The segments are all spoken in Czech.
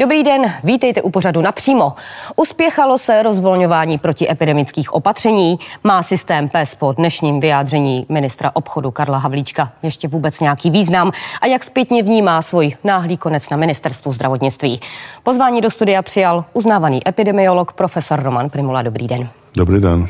Dobrý den, vítejte u pořadu napřímo. Uspěchalo se rozvolňování protiepidemických opatření. Má systém PES po dnešním vyjádření ministra obchodu Karla Havlíčka ještě vůbec nějaký význam a jak zpětně vnímá svůj náhlý konec na ministerstvu zdravotnictví. Pozvání do studia přijal uznávaný epidemiolog profesor Roman Primula. Dobrý den. Dobrý den.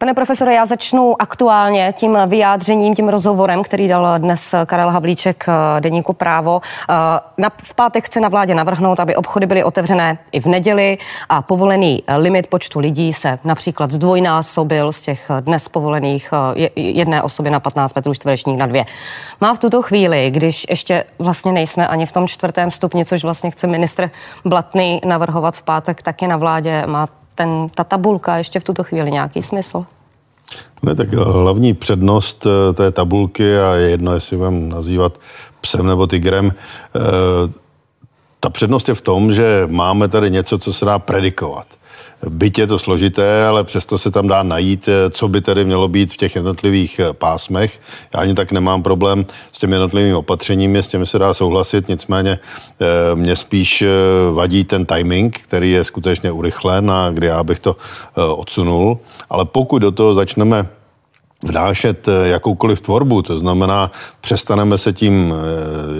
Pane profesore, já začnu aktuálně tím vyjádřením, tím rozhovorem, který dal dnes Karel Havlíček eh, deníku právo. Eh, na, v pátek chce na vládě navrhnout, aby obchody byly otevřené i v neděli a povolený limit počtu lidí se například zdvojnásobil z těch dnes povolených eh, jedné osoby na 15 metrů čtverečních na dvě. Má v tuto chvíli, když ještě vlastně nejsme ani v tom čtvrtém stupni, což vlastně chce ministr Blatný navrhovat v pátek taky na vládě, má ten, ta tabulka ještě v tuto chvíli nějaký smysl? Ne, tak hlavní přednost eh, té tabulky, a je jedno, jestli budeme nazývat psem nebo tigrem, eh, ta přednost je v tom, že máme tady něco, co se dá predikovat. Byť je to složité, ale přesto se tam dá najít, eh, co by tedy mělo být v těch jednotlivých eh, pásmech. Já ani tak nemám problém s těmi jednotlivými opatřeními, s těmi se dá souhlasit, nicméně eh, mě spíš vadí ten timing, který je skutečně urychlen a kdy já bych to odsunul. Ale pokud do toho začneme vnášet jakoukoliv tvorbu, to znamená, přestaneme se tím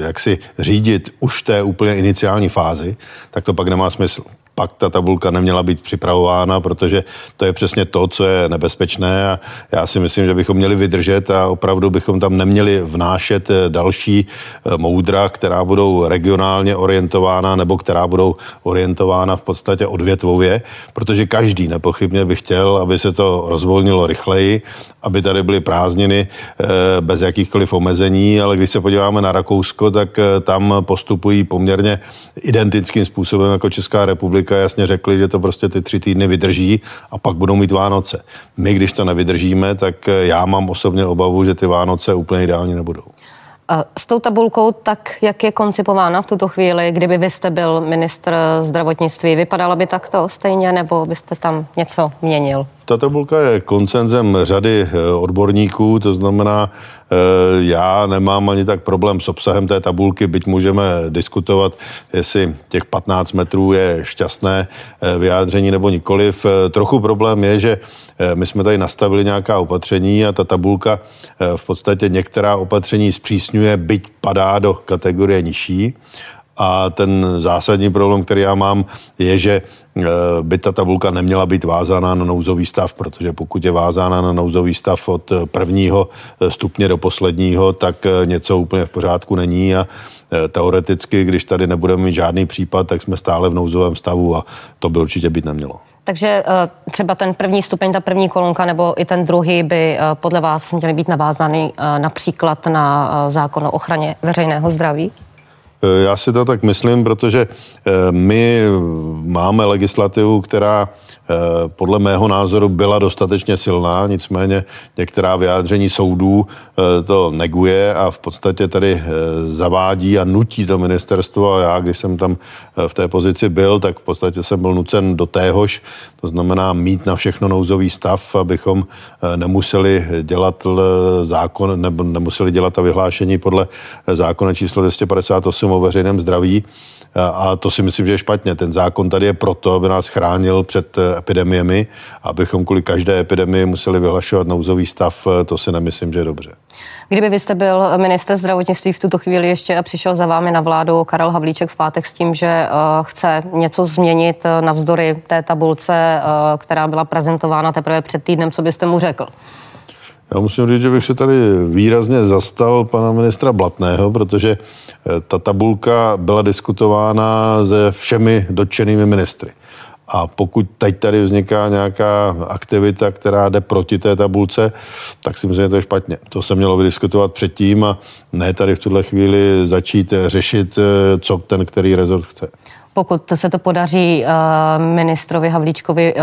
jaksi řídit už té úplně iniciální fázi, tak to pak nemá smysl pak ta tabulka neměla být připravována, protože to je přesně to, co je nebezpečné a já si myslím, že bychom měli vydržet a opravdu bychom tam neměli vnášet eh, další eh, moudra, která budou regionálně orientována nebo která budou orientována v podstatě odvětvově, protože každý nepochybně by chtěl, aby se to rozvolnilo rychleji, aby tady byly prázdniny eh, bez jakýchkoliv omezení, ale když se podíváme na Rakousko, tak tam postupují poměrně identickým způsobem jako Česká republika republika jasně řekli, že to prostě ty tři týdny vydrží a pak budou mít Vánoce. My, když to nevydržíme, tak já mám osobně obavu, že ty Vánoce úplně ideální nebudou. S tou tabulkou, tak jak je koncipována v tuto chvíli, kdyby vy jste byl ministr zdravotnictví, vypadala by takto stejně, nebo byste tam něco měnil? Ta tabulka je koncenzem řady eh, odborníků, to znamená, eh, já nemám ani tak problém s obsahem té tabulky, byť můžeme diskutovat, jestli těch 15 metrů je šťastné eh, vyjádření nebo nikoliv. Trochu problém je, že my jsme tady nastavili nějaká opatření a ta tabulka v podstatě některá opatření zpřísňuje, byť padá do kategorie nižší. A ten zásadní problém, který já mám, je, že eh, by ta tabulka neměla být vázána na nouzový stav, protože pokud je vázána na nouzový stav od prvního eh, stupně do posledního, tak eh, něco úplně v pořádku není a teoreticky, když tady nebudeme mít žádný případ, tak jsme stále v nouzovém stavu a to by určitě být nemělo. Takže třeba ten první stupeň, ta první kolonka nebo i ten druhý by podle vás měly být navázány například na zákon o ochraně veřejného zdraví? Eh, já si to tak myslím, protože eh, my máme legislativu, která eh, podle mého názoru byla dostatečně silná, nicméně některá vyjádření soudů to neguje a v podstatě tady zavádí a nutí to ministerstvo. A já, když jsem tam v té pozici byl, tak v podstatě jsem byl nucen do téhož, to znamená mít na všechno nouzový stav, abychom nemuseli dělat zákon, nebo nemuseli dělat ta vyhlášení podle zákona číslo 258 o veřejném zdraví. A to si myslím, že je špatně. Ten zákon tady je proto, aby nás chránil před eh, epidemiemi, abychom kvůli každé epidemii museli vyhlašovat nouzový stav, eh, to si nemyslím, že je dobře. Kdyby vy jste byl minister zdravotnictví v tuto chvíli ještě a přišel za vámi na vládu Karel Havlíček v pátek s tím, že chce něco změnit navzdory té tabulce, která byla prezentována teprve před týdnem, co byste mu řekl? Já musím říct, že bych se tady výrazně zastal pana ministra Blatného, protože eh, ta tabulka byla diskutována se všemi dotčenými ministry. A pokud teď tady vzniká nějaká aktivita, která jde proti té tabulce, tak si myslím, že to je špatně. To se mělo vydiskutovat předtím a ne tady v tuhle chvíli začít řešit, eh, co ten který rezort chce. Pokud se to podaří uh, ministrovi Havlíčkovi uh,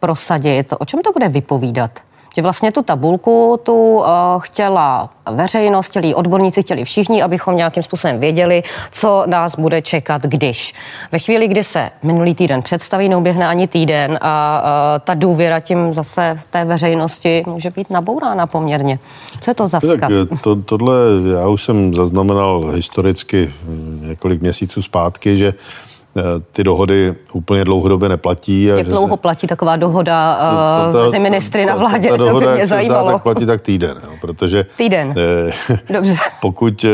prosadit, o čem to bude vypovídat? Že vlastně tu tabulku tu uh, chtěla veřejnost, chtěli odborníci, chtěli všichni, abychom nějakým způsobem věděli, co nás bude čekat, když. Ve chvíli, kdy se minulý týden představí, neuběhne ani týden a uh, ta důvěra tím zase v té veřejnosti může být nabourána poměrně. Co je to za vzkaz? Tak to, tohle já už jsem zaznamenal historicky hm, několik měsíců zpátky, že ty dohody úplně dlouhodobě neplatí. A Jak dlouho se... platí taková dohoda uh, mezi ministry na vládě? Ta, ta, ta to by mě zajímalo. Tak platí tak týden, jo, protože týden. Dobře. pokud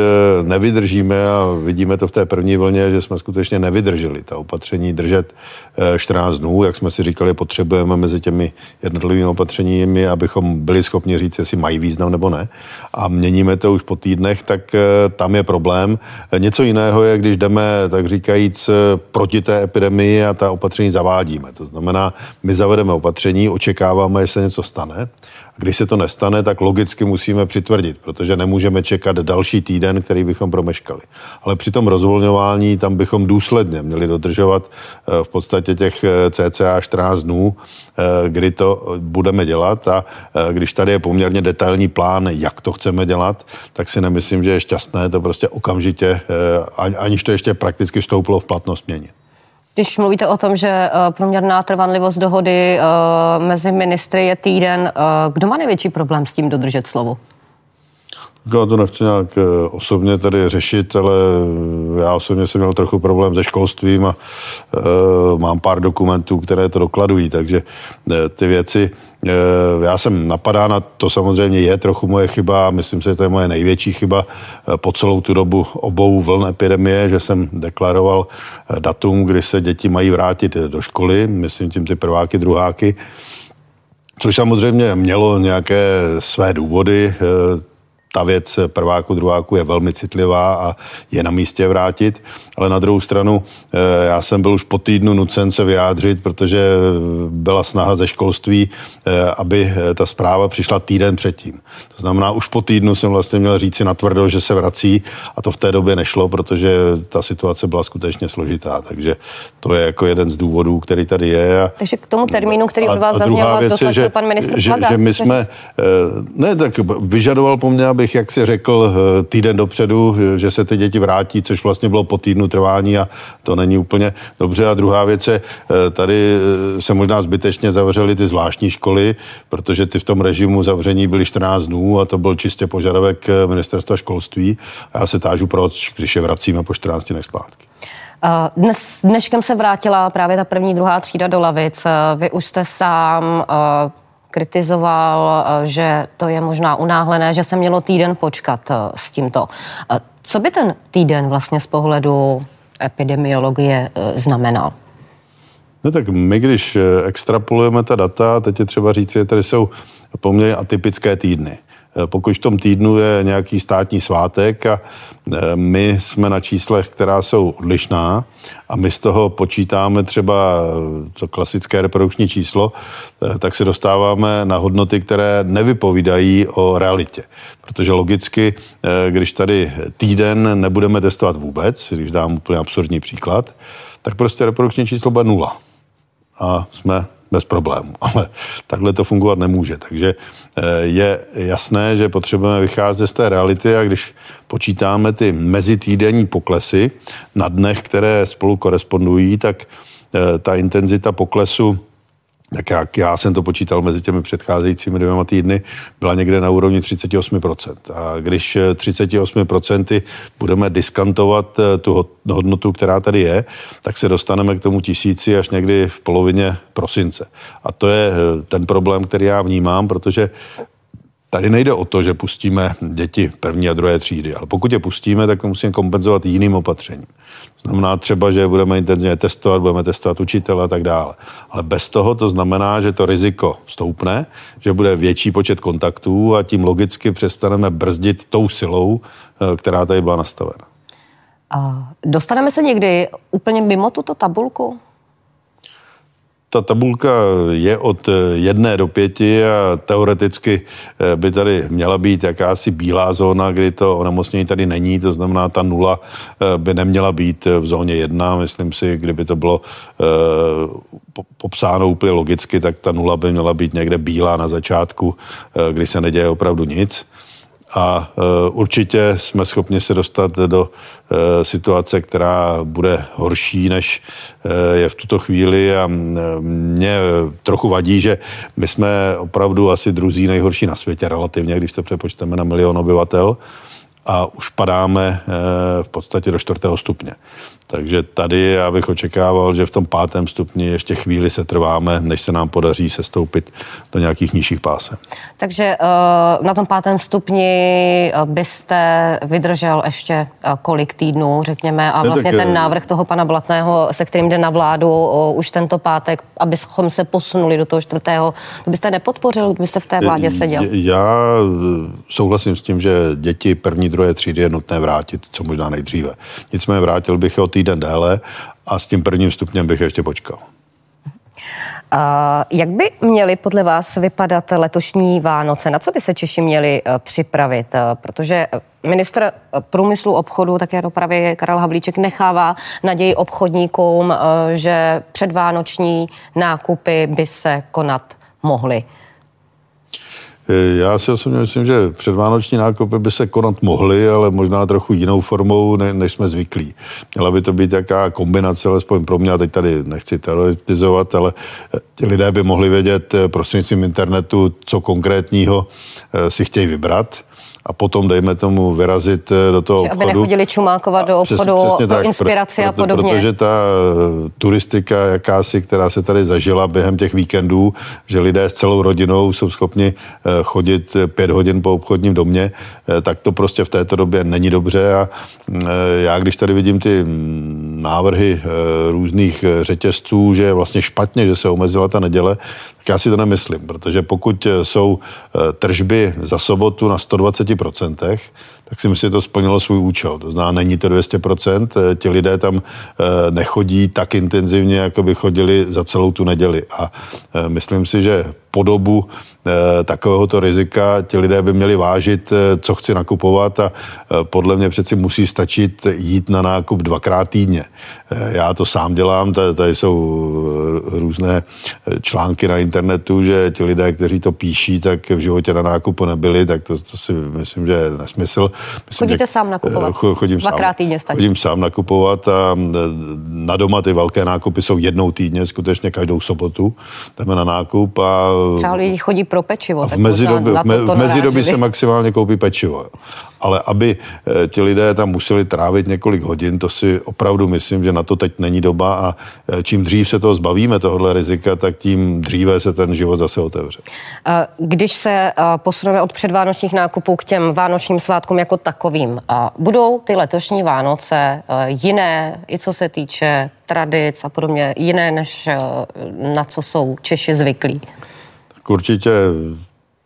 nevydržíme a vidíme to v té první vlně, že jsme skutečně nevydrželi ta opatření držet 14 dnů, jak jsme si říkali, potřebujeme mezi těmi jednotlivými opatřeními, abychom byli schopni říct, jestli mají význam nebo ne. A měníme to už po týdnech, tak tam je problém. Něco jiného je, když jdeme, tak říkajíc, proti té epidemii a ta opatření zavádíme. To znamená, my zavedeme opatření, očekáváme, že se něco stane. Když se to nestane, tak logicky musíme přitvrdit, protože nemůžeme čekat další týden, který bychom promeškali. Ale při tom rozvolňování tam bychom důsledně měli dodržovat eh, v podstatě těch eh, cca 14 dnů, eh, kdy to budeme dělat a když tady je poměrně detailní plán, jak to chceme dělat, tak si nemyslím, že je šťastné to prostě okamžitě, aniž to ještě prakticky vstoupilo v platnost měnit. Když mluvíte o tom, že eh, průměrná trvanlivost dohody eh, mezi ministry je týden, eh, kdo má největší problém s tím dodržet slovo? Já to nechci nějak osobně tady řešit, ale já osobně jsem měl trochu problém se školstvím a uh, mám pár dokumentů, které to dokladují, takže uh, ty věci Eh, já jsem napadána, to samozřejmě je trochu moje chyba, myslím si, že to je moje největší chyba eh, po celou tu dobu obou vln epidemie, že jsem deklaroval eh, datum, kdy se děti mají vrátit do školy, myslím tím ty prváky, druháky, což samozřejmě mělo nějaké své důvody, ta věc prváku, druháku je velmi citlivá a je na místě vrátit, ale na druhou stranu eh, já jsem byl už po týdnu nucen se vyjádřit, protože byla snaha ze školství, eh, aby eh, ta zpráva přišla týden předtím. To znamená, už po týdnu jsem vlastně měl říci natvrdo, že se vrací a to v té době nešlo, protože ta situace byla skutečně složitá. Takže to je jako jeden z důvodů, který tady je. A, Takže k tomu termínu, který od vás zazněl, vás že, pan ministr že, že my jsme, ne, tak vyžadoval po mně, abych, jak si řekl, týden dopředu, že se ty děti vrátí, což vlastně bylo po týdnu trvání a to není úplně dobře. A druhá věc je, eh, tady eh, se možná zbytečně zavřely ty zvláštní školy, protože ty v tom režimu zavření byly 14 dnů a to byl čistě požadavek eh, ministerstva školství. A já se tážu proč, když je vracíme po 14 dnech zpátky. Dnes, dneškem se vrátila právě ta první, druhá třída do lavic. Vy už jste sám kritizoval, že to je možná unáhlené, že se mělo týden počkat s tímto. Co by ten týden vlastně z pohledu epidemiologie eh, znamenal? No tak my, když eh, extrapolujeme ta data, teď je třeba říct, že tady jsou poměrně atypické týdny. Eh, pokud v tom týdnu je nějaký státní svátek a eh, my jsme na číslech, která jsou odlišná a my z toho počítáme třeba eh, to klasické reprodukční číslo, tak se dostáváme na hodnoty, které nevypovídají o realitě. Protože logicky, když tady týden nebudeme testovat vůbec, když dám úplně absurdní příklad, tak prostě reprodukční číslo bude nula. A jsme bez problémů. Ale takhle to fungovat nemůže. Takže eh, je jasné, že potřebujeme vycházet z té reality a když počítáme ty mezitýdenní poklesy na dnech, které spolu korespondují, tak eh, ta intenzita poklesu tak jak já jsem to počítal mezi těmi předcházejícími dvěma týdny, byla někde na úrovni 38%. A když 38% budeme diskantovat eh, tu hodnotu, která tady je, tak se dostaneme k tomu tisíci až někdy v polovině prosince. A to je eh, ten problém, který já vnímám, protože Tady nejde o to, že pustíme děti první a druhé třídy, ale pokud je pustíme, tak to musíme kompenzovat jiným opatřením. Znamená třeba, že budeme intenzivně testovat, budeme testovat učitele a tak dále. Ale bez toho to znamená, že to riziko stoupne, že bude větší počet kontaktů a tím logicky přestaneme brzdit tou silou, eh, která tady byla nastavena. A dostaneme se někdy úplně mimo tuto tabulku? Ta tabulka je od jedné do pěti a teoreticky eh, by tady měla být jakási bílá zóna, kdy to onemocnění tady není, to znamená ta nula eh, by neměla být v zóně jedna. Myslím si, kdyby to bylo eh, popsáno úplně logicky, tak ta nula by měla být někde bílá na začátku, kdy se neděje opravdu nic a e, určitě jsme schopni se dostat do e, situace, která bude horší, než e, je v tuto chvíli a mě trochu vadí, že my jsme opravdu asi druzí nejhorší na světě relativně, když to přepočteme na milion obyvatel a už padáme v podstatě do čtvrtého stupně. Takže tady já bych očekával, že v tom pátém stupni ještě chvíli se trváme, než se nám podaří se stoupit do nějakých nižších pásem. Takže eh, na tom pátém stupni eh, byste vydržel ještě eh, kolik týdnů, řekněme, a vlastně ten návrh toho pana Blatného, se kterým jde na vládu už tento pátek, abychom se posunuli do toho čtvrtého, to byste nepodpořil, kdybyste v té vládě seděl? Já souhlasím s tím, že děti první, druhé třídy je nutné vrátit, co možná nejdříve. Nicméně vrátil bych je o týden déle a s tím prvním stupněm bych ještě počkal. Jak by měly podle vás vypadat letošní Vánoce? Na co by se Češi měli eh, připravit? Eh, protože ministr eh, průmyslu obchodu, také dopravy Karel Havlíček nechává naději obchodníkům, že předvánoční nákupy by se konat mohly. Já si osobně myslím, že předvánoční nákupy by se konat mohly, ale možná trochu jinou formou, ne, než jsme zvyklí. Měla by to být jaká kombinace, alespoň pro mě, a teď tady nechci terorizovat, ale ti lidé by mohli vědět eh, prostřednictvím internetu, co konkrétního eh, si chtějí vybrat a potom, dejme tomu, vyrazit eh, do toho že obchodu. Aby nechodili čumákovat do obchodu přes, přesně pro tak, inspiraci pro, a podobně. Protože ta eh, turistika jakási, která se tady zažila během těch víkendů, že lidé s celou rodinou jsou schopni eh, chodit pět hodin po obchodním domě, tak to prostě v této době není dobře a já, když tady vidím ty mm, návrhy různých řetězců, že je vlastně špatně, že se omezila ta neděle, tak já si to nemyslím, protože pokud jsou tržby za sobotu na 120 10%, tak si myslím, že to splnilo svůj účel. To znamená, není to 200%, eh, ti lidé tam eh, nechodí tak intenzivně, jako by chodili za celou tu neděli. A eh, myslím si, že po dobu Eh, takovéhoto rizika ti lidé by měli vážit, eh, co chci nakupovat a eh, podle mě přeci musí stačit jít na nákup dvakrát týdně. Já to sám dělám, tady jsou různé články na internetu, že ti lidé, kteří to píší, tak v životě na nákupu nebyli, tak to, to si myslím, že je nesmysl. Myslím, Chodíte že, sám nakupovat? Chodím Dvakrát sám, týdně stačí. Chodím sám nakupovat a na doma ty velké nákupy jsou jednou týdně, skutečně každou sobotu jdeme na nákup a... Třeba lidi chodí pro pečivo. A v mezidobí, v, me, v mezidobí se maximálně koupí pečivo. Ale aby eh, ti lidé tam museli trávit několik hodin, to si opravdu myslím, že na to teď není doba a eh, čím dřív se toho zbavíme, tohohle rizika, tak tím dříve se ten život zase otevře. Eh, když se posuneme od předvánočních nákupů k těm vánočním svátkům jako takovým, budou ty letošní Vánoce jiné, i co se týče tradic a podobně, jiné, než na co jsou Češi zvyklí? Určitě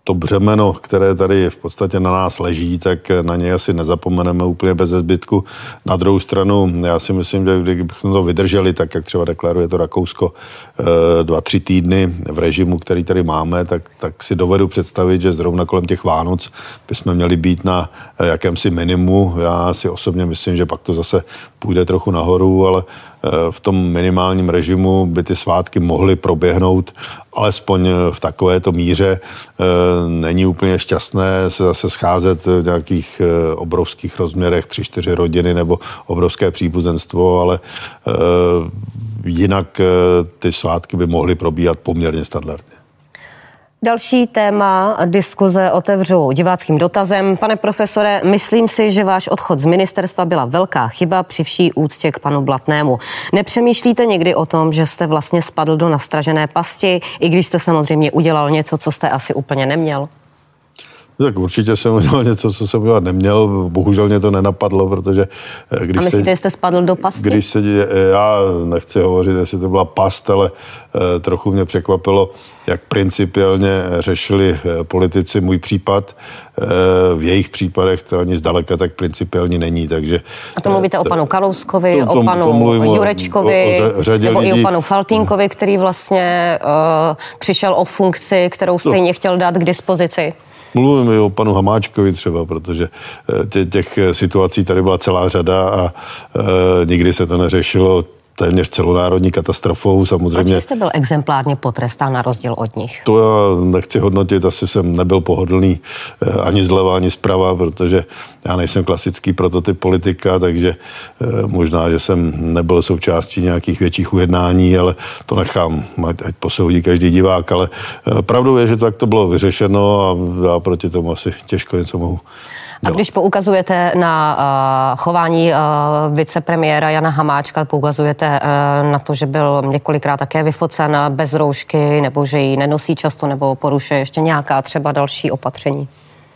to břemeno, které tady v podstatě na nás leží, tak na něj asi nezapomeneme úplně bez zbytku. Na druhou stranu, já si myslím, že kdybychom to vydrželi, tak jak třeba deklaruje to Rakousko, eh, dva, tři týdny v režimu, který tady máme, tak, tak si dovedu představit, že zrovna kolem těch Vánoc bychom měli být na jakémsi minimu. Já si osobně myslím, že pak to zase půjde trochu nahoru, ale eh, v tom minimálním režimu by ty svátky mohly proběhnout alespoň v takovéto míře. Eh, není úplně šťastné se zase scházet v nějakých eh, obrovských rozměrech, tři, čtyři rodiny nebo obrovské příbuzenstvo, ale jinak ty svátky by mohly probíhat poměrně standardně. Další téma diskuze otevřu diváckým dotazem. Pane profesore, myslím si, že váš odchod z ministerstva byla velká chyba při vší úctě k panu Blatnému. Nepřemýšlíte někdy o tom, že jste vlastně spadl do nastražené pasti, i když jste samozřejmě udělal něco, co jste asi úplně neměl? Tak určitě jsem udělal něco, co jsem udělat neměl. Bohužel mě to nenapadlo, protože eh, když A myslíte, se, jste spadl do pasti? Když se, já nechci hovořit, jestli to byla past, ale eh, trochu mě překvapilo, jak principiálně řešili eh, politici můj případ. V jejich případech to ani zdaleka tak principiální není, takže... A to mluvíte o panu Kalouskovi, to, o panu Jurečkovi, o, o řadě nebo lidí. i o panu Faltínkovi, který vlastně uh, přišel o funkci, kterou stejně to, chtěl dát k dispozici. Mluvím i o panu Hamáčkovi třeba, protože eh, těch situací tady byla celá řada a e, nikdy se to neřešilo téměř celonárodní katastrofou. Samozřejmě. Proč jste byl exemplárně potrestán na rozdíl od nich? To já nechci hodnotit, asi jsem nebyl pohodlný eh, ani zleva, ani zprava, protože já nejsem klasický prototyp politika, takže eh, možná, že jsem nebyl součástí nějakých větších ujednání, ale to nechám, ať posoudí každý divák, ale eh, pravdou je, že to tak to bylo vyřešeno a já proti tomu asi těžko něco mohu A když poukazujete na uh, chování uh, vicepremiéra Jana Hamáčka, poukazujete uh, na to, že byl několikrát také vyfocen bez roušky, nebo že ji nenosí často, nebo porušuje ještě nějaká třeba další opatření?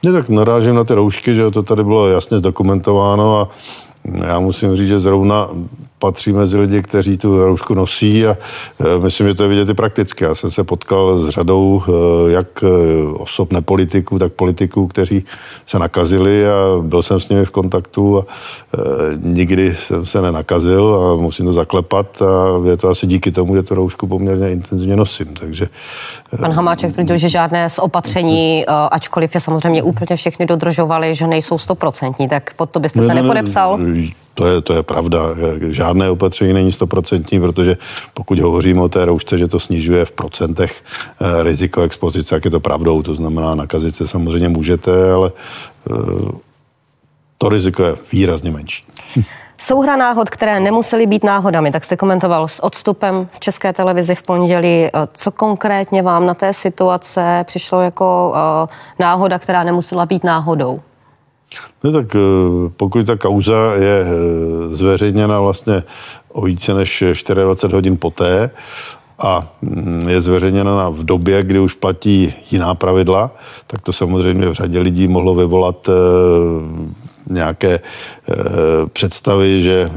Ne, tak narážím na ty roušky, že to tady bylo jasně zdokumentováno a já musím říct, že zrovna patří mezi lidi, kteří tu roušku nosí a e, myslím, že to je vidět i prakticky. Já jsem se potkal s řadou e, jak e, osob nepolitiků, tak politiků, kteří se nakazili a byl jsem s nimi v kontaktu a nikdy jsem se nenakazil a musím to zaklepat a je to asi díky tomu, že tu roušku poměrně intenzivně nosím. Takže... Pan Hamáček tvrdil, že žádné z opatření, ačkoliv je samozřejmě úplně všechny dodržovali, že nejsou stoprocentní, tak pod to byste ne, se nepodepsal? Ne, to je, to je pravda. Žádné opatření není stoprocentní, protože pokud hovoříme o té roušce, že to snižuje v procentech eh, riziko expozice, jak je to pravdou. To znamená, nakazit se samozřejmě můžete, ale eh, to riziko je výrazně menší. Souhra náhod, které nemusely být náhodami, tak jste komentoval s odstupem v České televizi v pondělí. Eh, co konkrétně vám na té situace přišlo jako náhoda, která nemusela být náhodou? No tak eh, pokud ta kauza je eh, zveřejněna vlastně o více než 24 hodin poté a mm, je zveřejněna v době, kdy už platí jiná pravidla, tak to samozřejmě v řadě lidí mohlo vyvolat eh, nějaké představy, že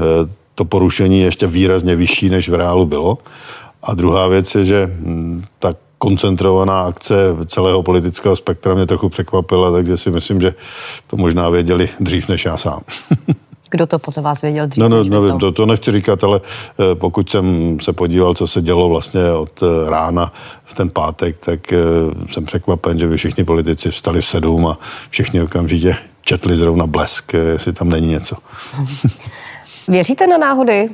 to porušení je ještě výrazně vyšší, než v reálu bylo. A druhá věc je, že mm, tak koncentrovaná akce celého politického spektra mě trochu překvapila, takže si myslím, že to možná věděli dřív než já sám. Kdo to podle vás věděl dřív? No, no, nevím, to, to nechci říkat, ale eh, pokud jsem se podíval, co se dělo vlastně od eh, rána v ten pátek, tak eh, jsem překvapen, že by všichni politici vstali v sedm a všichni okamžitě četli zrovna blesk, jestli tam není něco. Věříte na náhody?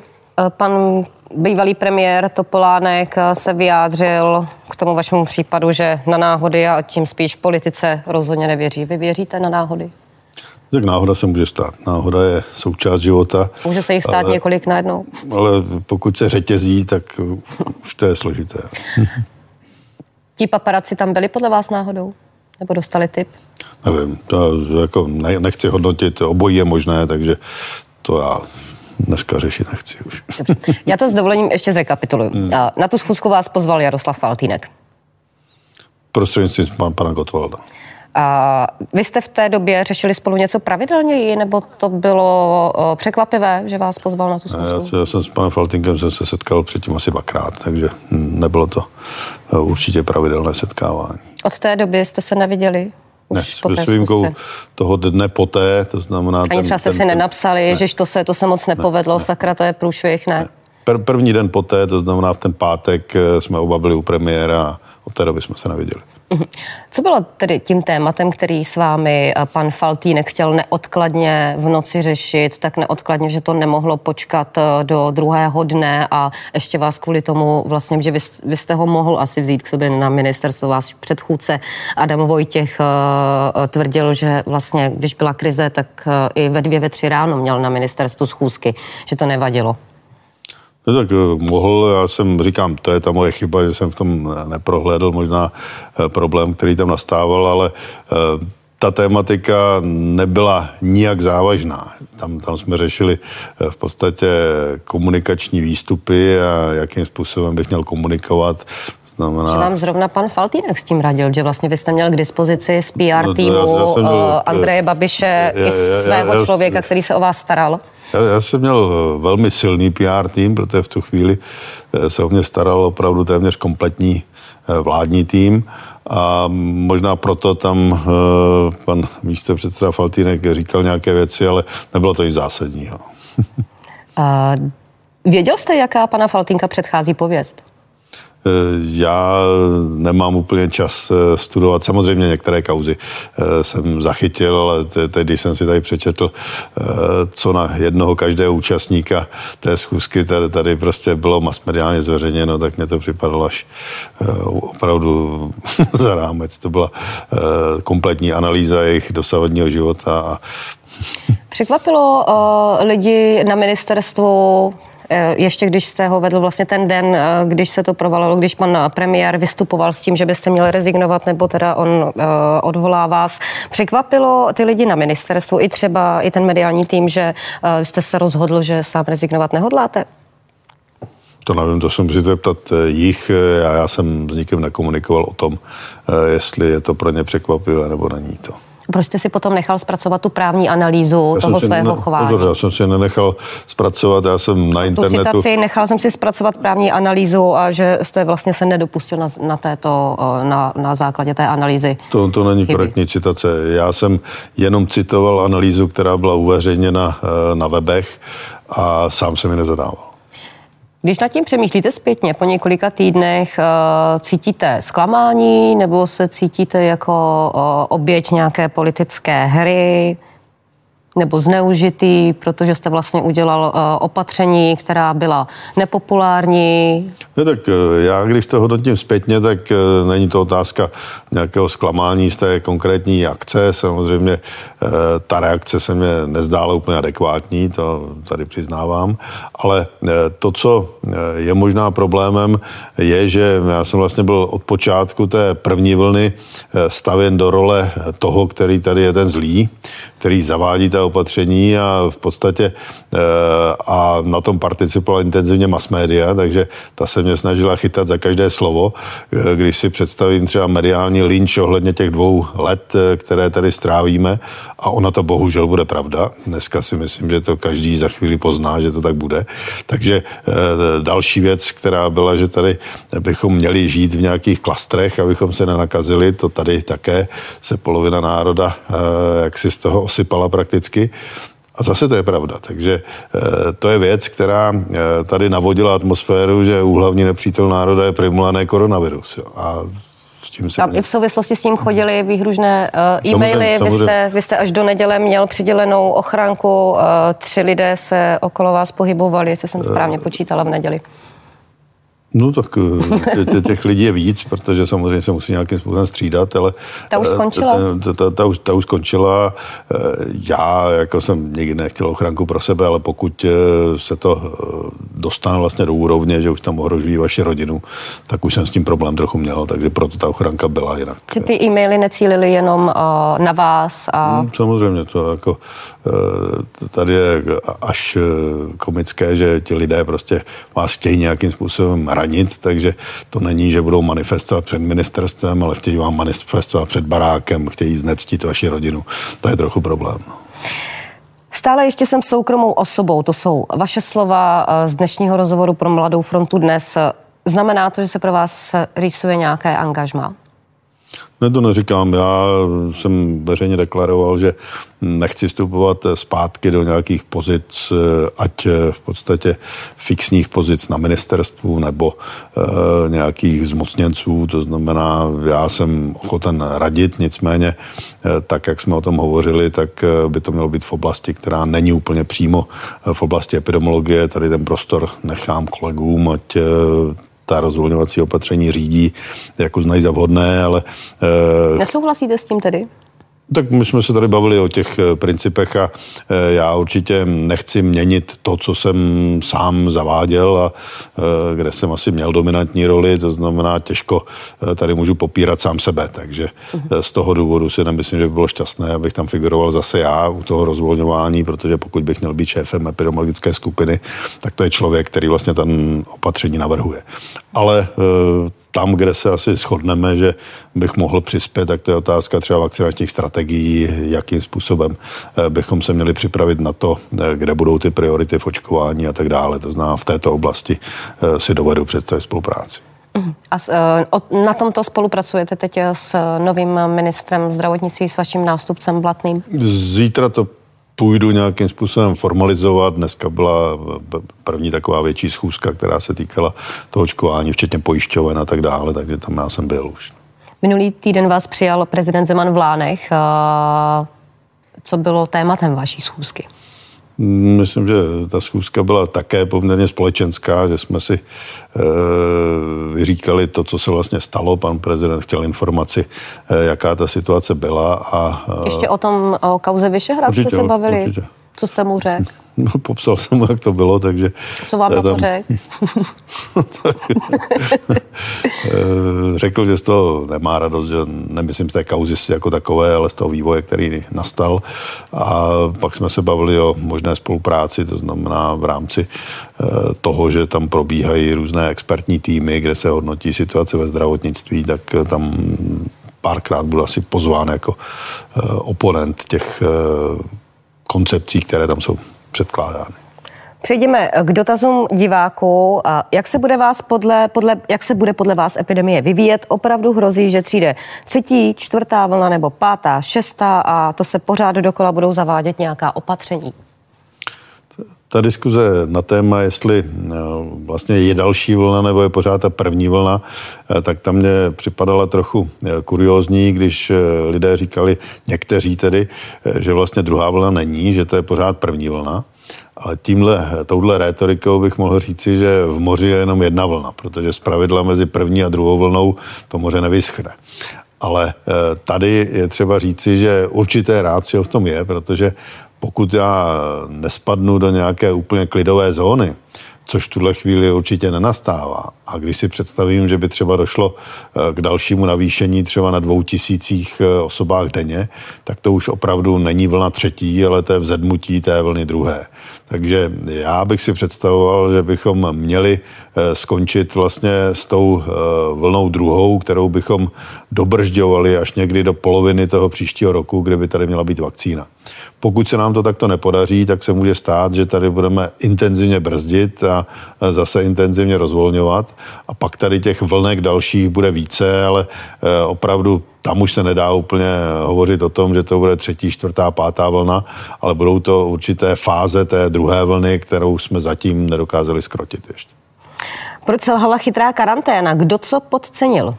Pan bývalý premiér Topolánek se vyjádřil k tomu vašemu případu, že na náhody a tím spíš v politice rozhodně nevěří. Vy věříte na náhody? Tak náhoda se může stát. Náhoda je součást života. Může se jich stát ale, několik najednou. Ale pokud se řetězí, tak už to je složité. Ti paparaci tam byli podle vás náhodou? Nebo dostali tip? Nevím, to jako ne, nechci hodnotit, obojí je možné, takže to já dneska řešit nechci už. Já to s dovolením ještě zrekapituluju. Hmm. Na tu schůzku vás pozval Jaroslav Faltýnek. Prostřednictvím pan, pana Gotwalda. A vy jste v té době řešili spolu něco pravidelněji, nebo to bylo překvapivé, že vás pozval na tu schůzku? Já, já jsem s panem Faltinkem jsem se setkal předtím asi dvakrát, takže nebylo to e, určitě pravidelné setkávání. Od té doby jste se neviděli? Ne, s výjimkou toho dne poté, to znamená... Ani třeba jste ten, si nenapsali, že to se, to se moc nepovedlo, ne, sakra, to je průšvih, ne. ne. Per, první den poté, to znamená v ten pátek, eh, jsme oba byli u premiéra a od té doby jsme se neviděli. Mhm. Co bylo tedy tím tématem, který s vámi eh, pan Faltýnek chtěl neodkladně v noci řešit, tak neodkladně, že to nemohlo počkat eh, do druhého dne a ještě vás kvůli tomu vlastně, že vy, vy jste ho mohl asi vzít k sobě na ministerstvo, váš předchůdce Adam Vojtěch eh, tvrdil, že vlastně, když byla krize, tak i ve dvě, ve tři ráno měl na ministerstvu schůzky, že to nevadilo. No tak eh, mohl, já jsem, říkám, to je ta moje chyba, že jsem v tom neprohlédl možná eh, problém, který tam nastával, ale eh, ta tématika nebyla nijak závažná. Tam, tam jsme řešili v podstatě komunikační výstupy a jakým způsobem bych měl komunikovat. Znamená... Že vám zrovna pan Faltýnek s tím radil, že vlastně byste měl k dispozici z PR no, týmu já, já byl, Andreje Babiše já, já, i svého já, já, člověka, který se o vás staral? Já, já jsem měl eh, velmi silný PR tým, protože v tu chvíli eh, se o mě staral opravdu téměř kompletní eh, vládní tým a možná proto tam pan místo předseda Faltýnek říkal nějaké věci, ale nebylo to nic zásadního. A věděl jste, jaká pana Faltínka předchází pověst? Eh, já nemám úplně čas eh, studovat. Samozřejmě některé kauzy eh, jsem zachytil, ale teď, když jsem si tady přečetl, co na jednoho každého účastníka té schůzky tady, tady prostě bylo masmediálně zveřejněno, tak mě to připadalo až opravdu za rámec. To byla kompletní analýza jejich dosavadního života. A... Překvapilo uh, lidi na ministerstvu ještě když jste ho vedl vlastně ten den, když se to provalilo, když pan premiér vystupoval s tím, že byste měli rezignovat, nebo teda on odvolá vás. Překvapilo ty lidi na ministerstvu i třeba i ten mediální tým, že jste se rozhodl, že sám rezignovat nehodláte? To nevím, to se musíte ptat eh, jich. Eh, já, já jsem s nikým nekomunikoval o tom, eh, jestli je to pro ně překvapivé nebo není to. Proč jste si potom nechal zpracovat tu právní analýzu já toho svého ne, chování? Pozor, já jsem si nenechal zpracovat, já jsem na tu internetu... Citaci, nechal jsem si zpracovat právní analýzu a že jste vlastně se nedopustil na, na, této, na, na základě té analýzy. To, to není chyby. korektní citace. Já jsem jenom citoval analýzu, která byla uveřejněna na webech a sám jsem ji nezadával. Když nad tím přemýšlíte zpětně po několika týdnech, eh, cítíte zklamání nebo se cítíte jako eh, oběť nějaké politické hry? Nebo zneužitý, protože jste vlastně udělal uh, opatření, která byla nepopulární? Ne, tak uh, já, když to hodnotím zpětně, tak uh, není to otázka nějakého zklamání z té konkrétní akce. Samozřejmě ta reakce se mě nezdála úplně adekvátní, to tady přiznávám, ale to, co je možná problémem, je, že já jsem vlastně byl od počátku té první vlny stavěn do role toho, který tady je ten zlý, který zavádí ta opatření a v podstatě a na tom participovala intenzivně mass media, takže ta se mě snažila chytat za každé slovo. Eh, když si představím třeba mediální lynč ohledně těch dvou let, eh, které tady strávíme a ona to bohužel bude pravda. Dneska si myslím, že to každý za chvíli pozná, že to tak bude. Takže další věc, která byla, že tady bychom měli žít v nějakých klastrech, abychom se nenakazili, to tady také se polovina národa jak si z toho osypala prakticky. A zase to je pravda. Takže eh, to je věc, která eh, tady navodila atmosféru, že úhlavní nepřítel národa je primulané koronavirus. A s tím se... I v souvislosti s tím chodili výhružné uh, e-maily. Vy jste, vy jste až do neděle měl přidělenou ochránku. Uh, tři lidé se okolo vás pohybovali, jestli jsem správně počítala v neděli. No tak eh, těch lidí je víc, protože samozřejmě se musí nějakým způsobem střídat, ale... Ta už eh, skončila? Ta, ta, ta, už, ta už skončila. Eh, já jako jsem nikdy nechtěl ochránku pro sebe, ale pokud se to dostane vlastně do úrovně, že už tam ohrožují vaši rodinu, tak už jsem s tím problém trochu měl, takže proto ta ochranka byla jinak. Že ty e-maily necílily jenom na vás? A... Hmm, samozřejmě, to jako tady je až komické, že ti lidé prostě vás chtějí nějakým způsobem ranit, takže to není, že budou manifestovat před ministerstvem, ale chtějí vám manifestovat před barákem, chtějí znectit vaši rodinu. To je trochu problém. No. Stále ještě jsem soukromou osobou, to jsou vaše slova eh, z dnešního rozhovoru pro Mladou frontu dnes. Znamená to, že se pro vás rýsuje nějaké angažma? Ne, to neříkám. Já jsem veřejně deklaroval, že nechci vstupovat zpátky do nějakých pozic, ať v podstatě fixních pozic na ministerstvu nebo e, nějakých zmocněnců. To znamená, já jsem ochoten radit, nicméně e, tak, jak jsme o tom hovořili, tak eh, by to mělo být v oblasti, která není úplně přímo v oblasti epidemiologie. Tady ten prostor nechám kolegům, ať ta rozvolňovací opatření řídí, jak uznají za vhodné, ale... Nesouhlasíte s tím tedy? Tak my jsme se tady bavili o těch eh, principech a eh, já určitě nechci měnit to, co jsem sám zaváděl a eh, kde jsem asi měl dominantní roli, to znamená těžko tady můžu popírat sám sebe, takže z toho důvodu si nemyslím, že by bylo šťastné, abych tam figuroval zase já u toho rozvolňování, protože pokud bych měl být šéfem epidemiologické skupiny, tak to je člověk, který vlastně ten opatření navrhuje. Ale tam, kde se asi shodneme, že bych mohl přispět, tak to je otázka třeba vakcinačních strategií, jakým způsobem eh, bychom se měli připravit na to, eh, kde budou ty priority v očkování a tak dále. To znamená, v této oblasti eh, si dovedu představit spolupráci. Mhm. A na tomto spolupracujete teď s novým ministrem zdravotnictví, s vaším nástupcem Blatným? Zítra to půjdu nějakým způsobem formalizovat. Dneska byla první taková větší schůzka, která se týkala toho očkování, včetně pojišťoven a tak dále, takže tam já jsem byl už. Minulý týden vás přijal prezident Zeman v Lánech. Co bylo tématem vaší schůzky? Myslím, že ta schůzka byla také poměrně společenská, že jsme si e, vyříkali to, co se vlastně stalo. Pan prezident chtěl informaci, e, jaká ta situace byla. A, e, Ještě o tom, o kauze Vyšehrad jste se bavili? Určitě. Co jste mu řekl? No, popsal jsem mu, jak to bylo, takže... Co vám to řekl? Eh, řekl, že z toho nemá radost, že nemyslím z té kauzy jako takové, ale z toho vývoje, který nastal. A pak jsme se bavili o možné spolupráci, to znamená v rámci eh, toho, že tam probíhají různé expertní týmy, kde se hodnotí situace ve zdravotnictví, tak tam párkrát byl asi pozván jako eh, oponent těch koncepcí, které tam jsou předkládány. Přejdeme k dotazům diváků. Jak se bude, vás podle, podle, jak se bude podle vás epidemie vyvíjet? Opravdu hrozí, že přijde třetí, čtvrtá vlna nebo pátá, šestá a to se pořád dokola budou zavádět nějaká opatření? Ta diskuze na téma, jestli eh, vlastně je další vlna nebo je pořád ta první vlna, eh, tak tam mě připadala trochu eh, kuriózní, když lidé říkali, někteří tedy, že vlastně druhá vlna není, že to je pořád první vlna. Ale tímhle, touhle rétorikou bych mohl říci, že v moři je jenom jedna vlna, protože z pravidla mezi první a druhou vlnou to moře nevyschne. Ale tady je třeba říci, že určité rácio v tom je, protože pokud já nespadnu do nějaké úplně klidové zóny, což v tuhle chvíli určitě nenastává. A když si představím, že by třeba došlo eh, k dalšímu navýšení třeba na dvou tisících eh, osobách denně, tak to už opravdu není vlna třetí, ale to je vzedmutí té vlny druhé. Takže já bych si představoval, že bychom měli eh, skončit vlastně s tou vlnou druhou, kterou bychom dobržďovali až někdy do poloviny toho příštího roku, kde by tady měla být vakcína. Pokud se nám to takto nepodaří, tak se může stát, že tady budeme intenzivně brzdit a zase intenzivně rozvolňovat. A pak tady těch vlnek dalších bude více, ale eh, opravdu tam už se nedá úplně hovořit o tom, že to bude třetí, čtvrtá, pátá vlna, ale budou to určité fáze té druhé vlny, kterou jsme zatím nedokázali skrotit ještě. Proč selhala chytrá karanténa? Kdo co podcenil?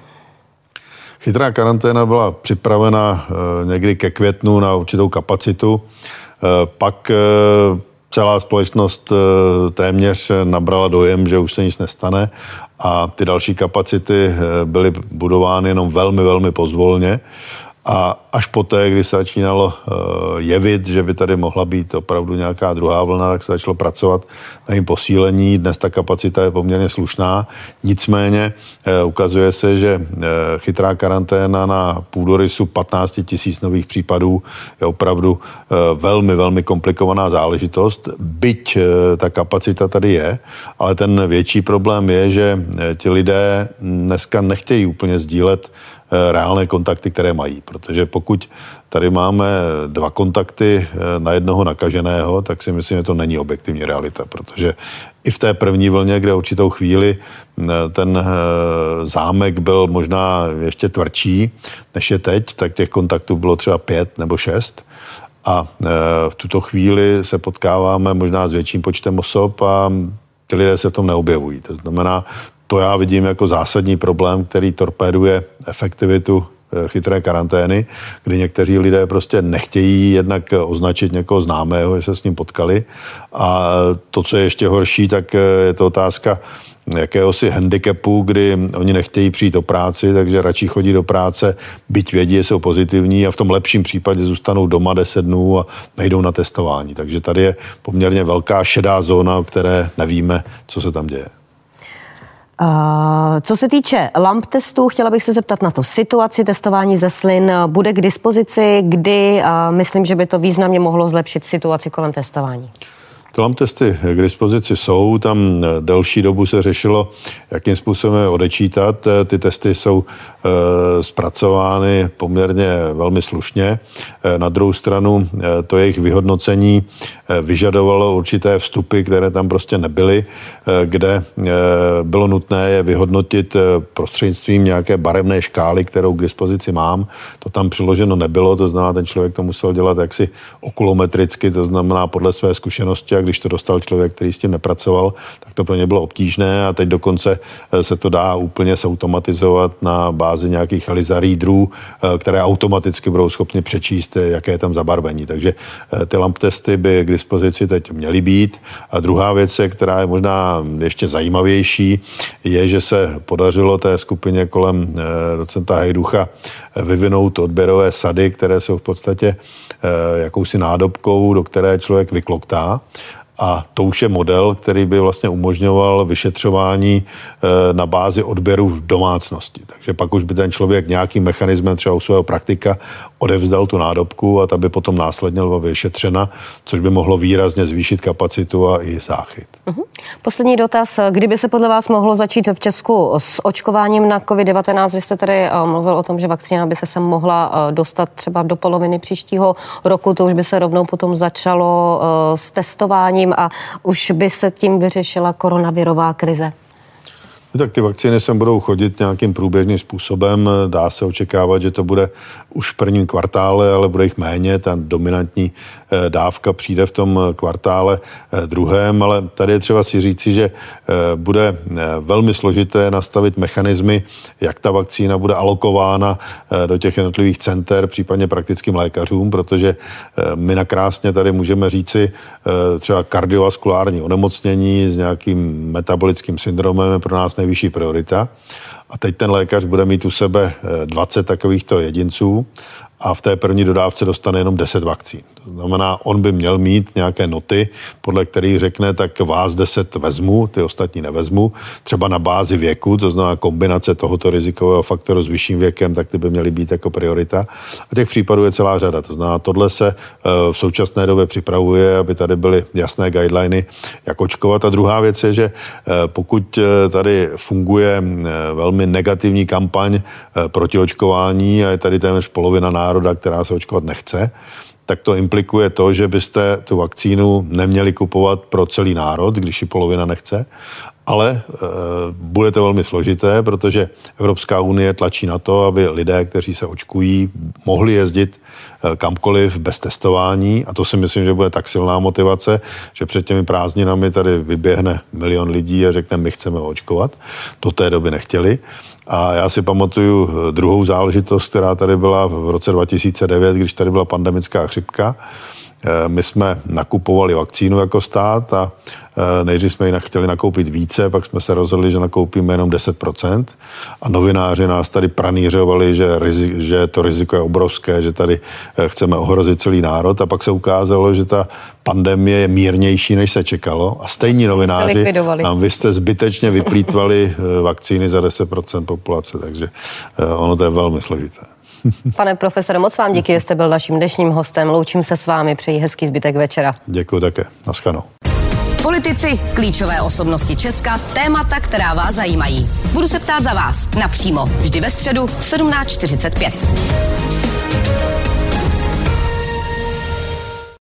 Chytrá karanténa byla připravena eh, někdy ke květnu na určitou kapacitu. Eh, pak eh, celá společnost téměř nabrala dojem, že už se nic nestane a ty další kapacity byly budovány jenom velmi, velmi pozvolně. A až poté, kdy se začínalo eh, jevit, že by tady mohla být opravdu nějaká druhá vlna, tak se začalo pracovat na jejím posílení. Dnes ta kapacita je poměrně slušná. Nicméně eh, ukazuje se, že eh, chytrá karanténa na půdorysu 15 tisíc nových případů je opravdu velmi, velmi komplikovaná záležitost. Byť ta kapacita tady je, ale ten větší problém je, že ti lidé dneska nechtějí úplně sdílet reálné kontakty, které mají. Protože pokud tady máme dva kontakty eh, na jednoho nakaženého, tak si myslím, že to není objektivní realita, protože i v té první vlně, kde určitou chvíli eh, ten zámek byl možná ještě tvrdší, než je teď, tak těch kontaktů bylo třeba pět nebo šest. A v tuto chvíli se potkáváme možná s větším počtem osob a ty lidé se v tom neobjevují. To znamená, to já vidím jako zásadní problém, který torpéduje efektivitu eh, chytré karantény, kdy někteří lidé prostě nechtějí jednak označit někoho známého, že se s ním potkali. A to, co je ještě horší, tak eh, je to otázka jakéhosi handicapu, kdy oni nechtějí přijít do práci, takže radši chodí do práce, byť vědí, že jsou pozitivní a v tom lepším případě zůstanou doma 10 dnů a nejdou na testování. Takže tady je poměrně velká šedá zóna, o které nevíme, co se tam děje. Co se týče lamp testů, chtěla bych se zeptat na to situaci testování ze slin. Bude k dispozici, kdy myslím, že by to významně mohlo zlepšit situaci kolem testování? Klam testy k dispozici jsou, tam delší dobu se řešilo, jakým způsobem odečítat. Ty testy jsou e, zpracovány poměrně velmi slušně. Na druhou stranu to jejich vyhodnocení vyžadovalo určité vstupy, které tam prostě nebyly, kde bylo nutné je vyhodnotit prostřednictvím nějaké barevné škály, kterou k dispozici mám. To tam přiloženo nebylo, to znamená, ten člověk to musel dělat jaksi okulometricky, to znamená podle své zkušenosti a když to dostal člověk, který s tím nepracoval, tak to pro ně bylo obtížné a teď dokonce eh, se to dá úplně zautomatizovat na bázi nějakých lizarídrů, eh, které automaticky budou schopni přečíst, eh, jaké je tam zabarvení. Takže ty lamp testy by k dispozici teď měly být. A druhá věc, která je možná ještě zajímavější, je, že se podařilo té skupině kolem docenta Hejducha vyvinout odběrové sady, které jsou v podstatě jakousi nádobkou, do které člověk vykloktá A to už je model, který by vlastně umožňoval vyšetřování eh, na bázi odběru v domácnosti. Takže pak už by ten člověk nějakým mechanismem třeba u svého praktika odevzdal tu nádobku a ta by potom následně byla vyšetřena, což by mohlo výrazně zvýšit kapacitu a i záchyt. Uh-huh. Poslední dotaz. Kdyby se podle vás mohlo začít v Česku s očkováním na COVID-19? Vy jste tady uh, mluvil o tom, že vakcína by se sem mohla uh, dostat třeba do poloviny příštího roku. To už by se rovnou potom začalo s testováním a už by se tím vyřešila koronavirová krize. Tak ty vakcíny sem budou chodit nějakým průběžným způsobem. Dá se očekávat, že to bude už v prvním kvartále, ale bude jich méně. Ta dominantní dávka přijde v tom kvartále eh, druhém, ale tady je třeba si říci, že eh, bude velmi složité nastavit mechanismy, jak ta vakcína bude alokována do těch jednotlivých center, případně praktickým lékařům, protože my nakrásně tady můžeme říci třeba kardiovaskulární onemocnění s nějakým metabolickým syndromem je pro nás nejvyšší priorita. A teď ten lékař bude mít u sebe 20 takovýchto jedinců a v té první dodávce dostane jenom 10 vakcín. To znamená, on by měl mít nějaké noty, podle kterých řekne, tak vás 10 vezmu, ty ostatní nevezmu. Třeba na bázi věku, to znamená kombinace tohoto rizikového faktoru s vyšším věkem, tak ty by měly být jako priorita. A těch případů je celá řada. To znamená, tohle se eh, v současné době připravuje, aby tady byly jasné guideliny, jak očkovat. A druhá věc je, že eh, pokud eh, tady funguje velmi negativní kampaň proti očkování a je tady téměř polovina národa, která se očkovat nechce, tak to implikuje to, že byste tu vakcínu neměli kupovat pro celý národ, když ji polovina nechce, ale e, bude to velmi složité, protože Evropská unie tlačí na to, aby lidé, kteří se očkují, mohli jezdit kamkoliv bez testování a to si myslím, že bude tak silná motivace, že před těmi prázdninami tady vyběhne milion lidí a řekne, my chceme očkovat. Do té doby nechtěli. A já si pamatuju eh, druhou záležitost, která tady byla v roce 2009, když tady byla pandemická chřipka. Eh, my jsme nakupovali vakcínu jako stát a Eh, nejdřív jsme ji chtěli nakoupit více, pak jsme se rozhodli, že nakoupíme jenom 10%. A novináři nás tady pranířovali, že, rizik, že to riziko je obrovské, že tady eh, chceme ohrozit celý národ. A pak se ukázalo, že ta pandemie je mírnější, než se čekalo. A stejní novináři nám vy jste zbytečně vyplýtvali vakcíny za 10% populace, takže ono to je velmi složité. Pane profesore, moc vám díky, že jste byl naším dnešním hostem. Loučím se s vámi, přeji hezký zbytek večera. Děkuji také. Naschledanou. Politici, klíčové osobnosti Česka, témata, která vás zajímají. Budu se ptát za vás napřímo, vždy ve středu v 17.45.